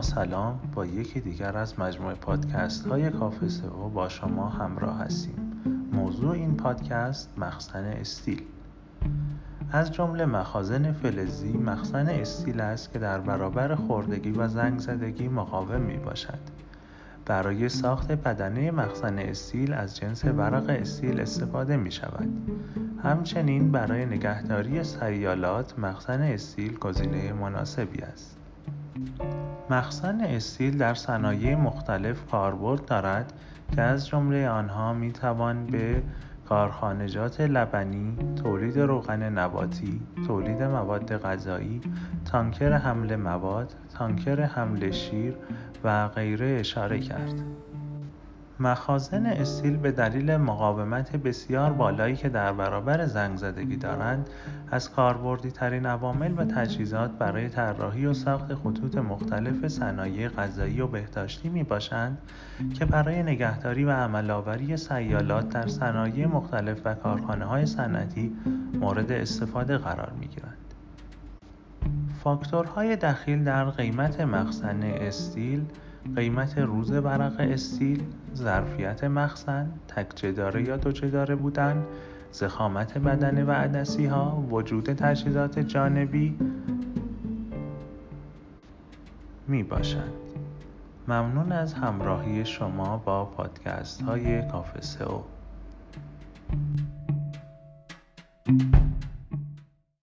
سلام با یکی دیگر از مجموعه پادکست های کافه سئو با شما همراه هستیم موضوع این پادکست مخزن استیل از جمله مخازن فلزی مخزن استیل است که در برابر خوردگی و زنگ زدگی مقاوم می باشد برای ساخت بدنه مخزن استیل از جنس ورق استیل استفاده می شود. همچنین برای نگهداری سیالات مخزن استیل گزینه مناسبی است. مخزن استیل در صنایع مختلف کاربرد دارد که از جمله آنها می توان به کارخانجات لبنی، تولید روغن نباتی، تولید مواد غذایی، تانکر حمل مواد، تانکر حمل شیر و غیره اشاره کرد. مخازن استیل به دلیل مقاومت بسیار بالایی که در برابر زنگ زدگی دارند از کاربردی ترین عوامل و تجهیزات برای طراحی و ساخت خطوط مختلف صنایع غذایی و بهداشتی می باشند که برای نگهداری و عملآوری سیالات در صنایع مختلف و کارخانه های صنعتی مورد استفاده قرار می گیرند. فاکتورهای دخیل در قیمت مخزن استیل قیمت روز ورق استیل، ظرفیت مخزن، تک داره یا دو داره بودن، زخامت بدنه و عدسی ها، وجود تجهیزات جانبی می باشند. ممنون از همراهی شما با پادکست های کافه سئو.